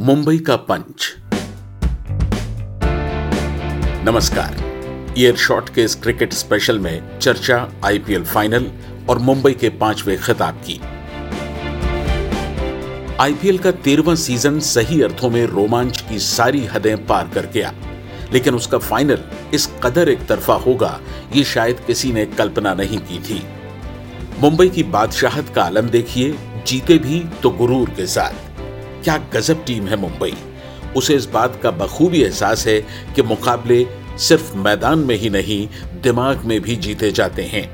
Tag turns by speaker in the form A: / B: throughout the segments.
A: मुंबई का पंच। नमस्कार। Year shot के इस क्रिकेट स्पेशल में चर्चा, आईपीएल फाइनल और मुंबई के पाँचवें खिताब की। आईपीएल का तेरहवा सीज़न सही अर्थों में रोमांच की सारी हदें पार कर गया लेकिन उसका फाइनल इस कदर एक तरफा होगा, ये शायद किसी ने कल्पना नहीं की थी। मुंबई की बादशाहत का आलम देखिए, जीते भी तो गुरूर के साथ। क्या गजब टीम है मुंबई। उसे इस बात का बखूबी एहसास है कि मुकाबले सिर्फ़ मैदान में ही नहीं दिमाग में भी जीते जाते हैं।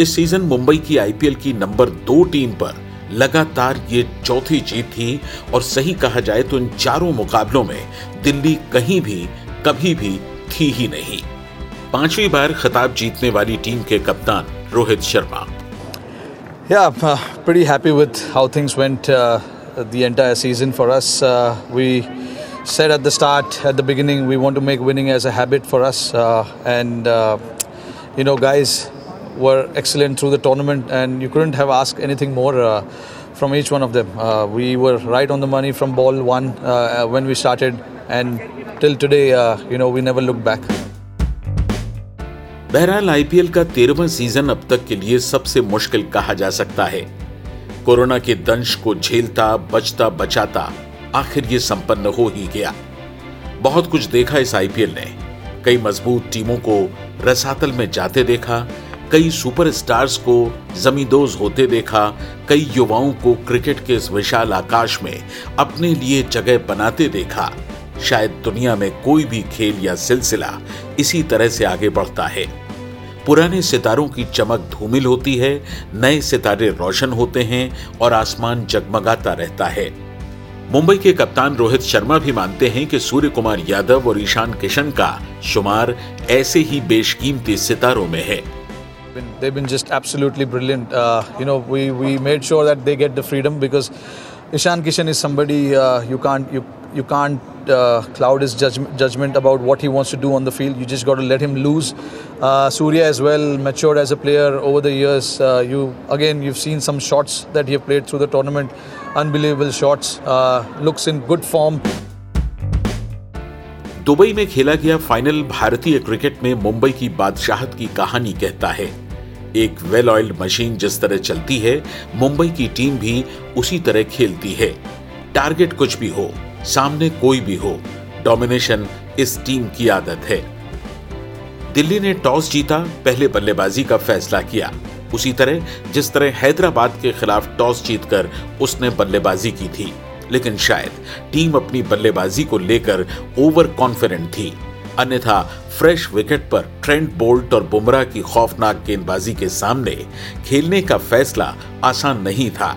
A: इस सीज़न मुंबई की आईपीएल की नंबर दो टीम पर लगातार ये चौथी जीत थी और सही कहा जाए तो इन चारों मुकाबलों में दिल्ली कहीं भी कभी भी थी ही नहीं। पांचवी बार खिताब जीतने वाली टीम के कप्तान Rohit Sharma.
B: Yeah, uh, pretty happy things went. Uh, the entire season for us. Uh, we said at the start, at the beginning, we want to make winning as a habit for us. Uh, and, uh, you know, guys were excellent through the tournament, and you couldn't have asked anything more uh, from each one of them. Uh, we were right on the money from ball one uh, when we started, and till today, you know, we never looked back.
A: बहरहाल IPL का तेरहवा season अब तक के लिए सबसे मुश्किल कहा जा सकता है कोरोना के दंश को झेलता, बचता, बचाता, आखिर ये संपन्न हो ही गया। बहुत कुछ देखा इस आईपीएल ने। कई मज़बूत टीमों को रसातल में जाते देखा, कई सुपरस्टार्स को जमींदोज होते देखा, कई युवाओं को क्रिकेट के इस विशाल आकाश में अपने लिए जगह बनाते देखा। शायद दुनिया में कोई भी खेल या सिलसिला इसी तरह से आगे बढ़ता है। पुराने सितारों की चमक धूमिल होती है नए सितारे रोशन होते हैं और आसमान जगमगाता रहता है मुंबई के कप्तान रोहित शर्मा भी मानते हैं कि सूर्य कुमार यादव और ईशान किशन का शुमार ऐसे ही बेशकीमती सितारों में है
B: They've been just absolutely brilliant. Uh, you know, we we made sure that they get the freedom because Ishan Kishan is somebody uh, you can't you you can't uh, cloud his judgment, judgment about what he wants to do on the field. You just got to let him loose. Uh, Surya as well matured as a player over the years. Uh, you again you've seen some shots that he played through the tournament. Unbelievable shots. Uh, looks in good form.
A: Dubai में खेला गया final भारतीय cricket में मुंबई की बादशाहत की कहानी कहता है एक वेल ऑयल्ड मशीन जिस तरह चलती है मुंबई की टीम भी उसी तरह खेलती है टारगेट कुछ भी हो सामने कोई भी हो डोमिनेशन इस टीम की आदत है। दिल्ली ने टॉस जीता, पहले बल्लेबाजी का फैसला किया। उसी तरह, जिस तरह हैदराबाद के खिलाफ टॉस जीतकर उसने बल्लेबाजी की थी, लेकिन शायद टीम अपनी बल्लेबाजी को लेकर ओवर कॉन्फिडेंट थी। अन्यथा फ्रेश विकेट पर ट्रेंट बोल्ट और बुमराह की खौफनाक गेंदबाजी के सामने खेलने का फैसला आसान नहीं था।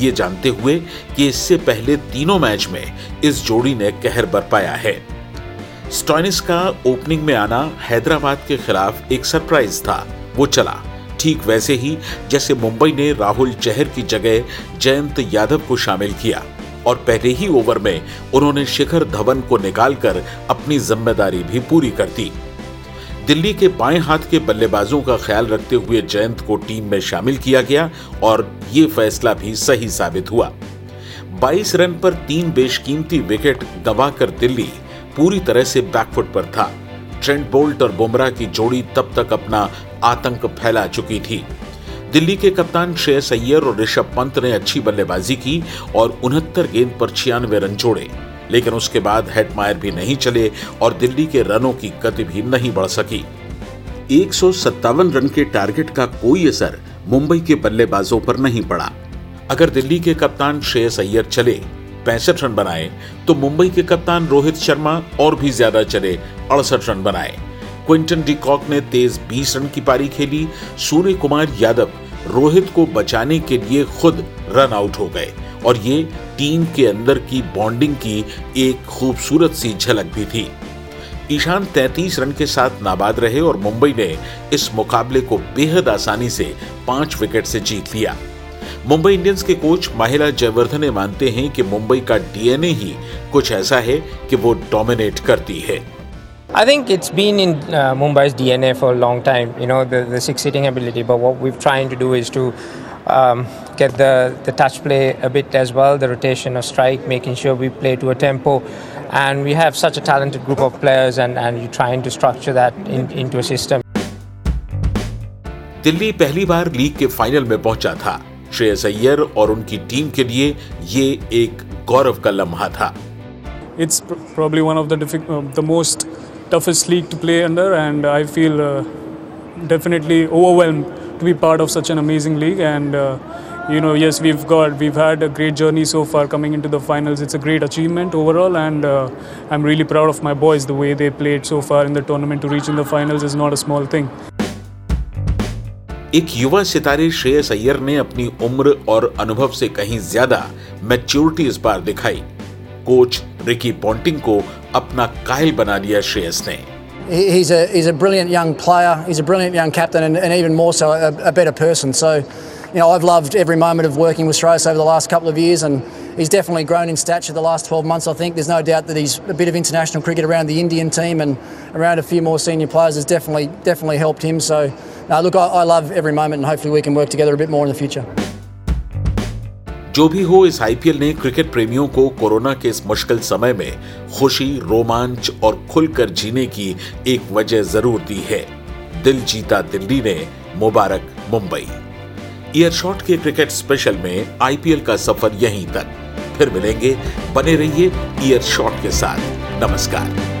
A: ये जानते हुए कि इससे पहले तीनों मैच में इस जोड़ी ने कहर बरपाया है। स्टॉइनिस का ओपनिंग में आना हैदराबाद के खिलाफ एक सरप्राइज़ था। वो चला। ठीक वैसे ही जैसे मुंबई ने राहुल चहर की जगह जयंत यादव को शामिल किया और पहले ही ओवर में उन्होंने शिखर धवन को निकालकर अपनी ज़िम्मेदारी भी पूरी कर दी। दिल्ली के बाएँ हाथ के बल्लेबाजों का ख्याल रखते हुए जयंत को टीम में शामिल किया गया और ये फैसला भी सही साबित हुआ। 22 रन पर तीन बेशकीमती विकेट गवाकर दिल्ली पूरी तरह से बैकफुट पर था। ट्रेंट बोल्ट और बुमराह की जोड़ी तब तक अपना आतंक फैला चुकी थी। दिल्ली के कप्तान श्रेयस अय्यर और ऋषभ पंत ने अच्छी बल्लेबाजी की और उनहत्तर गेंद पर छियानवे रन जोड़े। लेकिन उसके बाद हेटमायर भी नहीं चले और दिल्ली के रनों की गति भी नहीं बढ़ सकी। एक सौ सत्तावन रन के टारगेट का कोई असर मुंबई के बल्लेबाजों पर नहीं पड़ा। अगर दिल्ली के कप्तान श्रेयस अय्यर चले, पैंसठ रन बनाए तो मुंबई के कप्तान रोहित शर्मा और भी ज़्यादा चले, अड़सठ रन बनाए। क्विंटन डिकॉक ने तेज 20 रन की पारी खेली, सूर्य कुमार यादव रोहित को बचाने के लिए खुद रन आउट हो गए। और ये टीम के अंदर की बॉन्डिंग की एक खूबसूरत सी झलक भी थी ईशान 33 रन के साथ नाबाद रहे और मुंबई ने इस मुकाबले को बेहद आसानी से पाँच विकेट से जीत लिया मुंबई इंडियंस के कोच महिला जयवर्धने मानते हैं कि मुंबई का डीएनए ही कुछ ऐसा है कि वो डोमिनेट करती है
C: I think it's been in uh, Mumbai's DNA for a long time, you know, the, the six sitting ability. But what we're trying to do is to um, get the, the touch play a bit as well, the rotation of strike, making sure we play to a tempo. And we have such a talented group of players, and, and you're trying to structure that in, into a system.
A: Delhi पहली बार league के final में पहुंचा था श्रेयस अय्यर और उनकी team के लिए ये एक गौरव का लम्हा था
D: It's pr- probably one of the diffi- uh, the most toughest league to play under, and I feel uh, definitely overwhelmed to be part of such an amazing league. And uh, you know, yes, we've got we've had a great journey so far coming into the finals. It's a great achievement overall, and uh, I'm really proud of my boys. The way they played so far in the tournament to reach in the finals is not a small thing.
A: एक युवा सितारे श्रेयस अय्यर ने अपनी उम्र और अनुभव से कहीं ज़्यादा मैच्योरिटी इस बार दिखाई कोच रिकी पॉन्टिंग को अपना कायल बना लिया श्रेयस ने
E: He's a he's a brilliant young player. He's a brilliant young captain, and, and even more so, a, a better person. So, you know, I've loved every moment of working with Shreyas over the last couple of years, and he's definitely grown in stature the last 12 months. I think there's no doubt that he's a bit of international cricket around the Indian team and around a few more senior players has definitely definitely helped him. So, no, look, I, I love every moment, and hopefully we can work together a bit more in the future.
A: जो भी हो, इस IPL ने cricket प्रेमियों को corona के इस मुश्किल समय में खुशी, रोमांच और खुलकर जीने की एक वजह ज़रूर दी है। दिल जीता दिल्ली ने, मुबारक मुंबई। ईयरशॉट के क्रिकेट स्पेशल में आईपीएल का सफ़र यहीं तक। फिर मिलेंगे, बने रहिए ईयरशॉट के साथ। नमस्कार।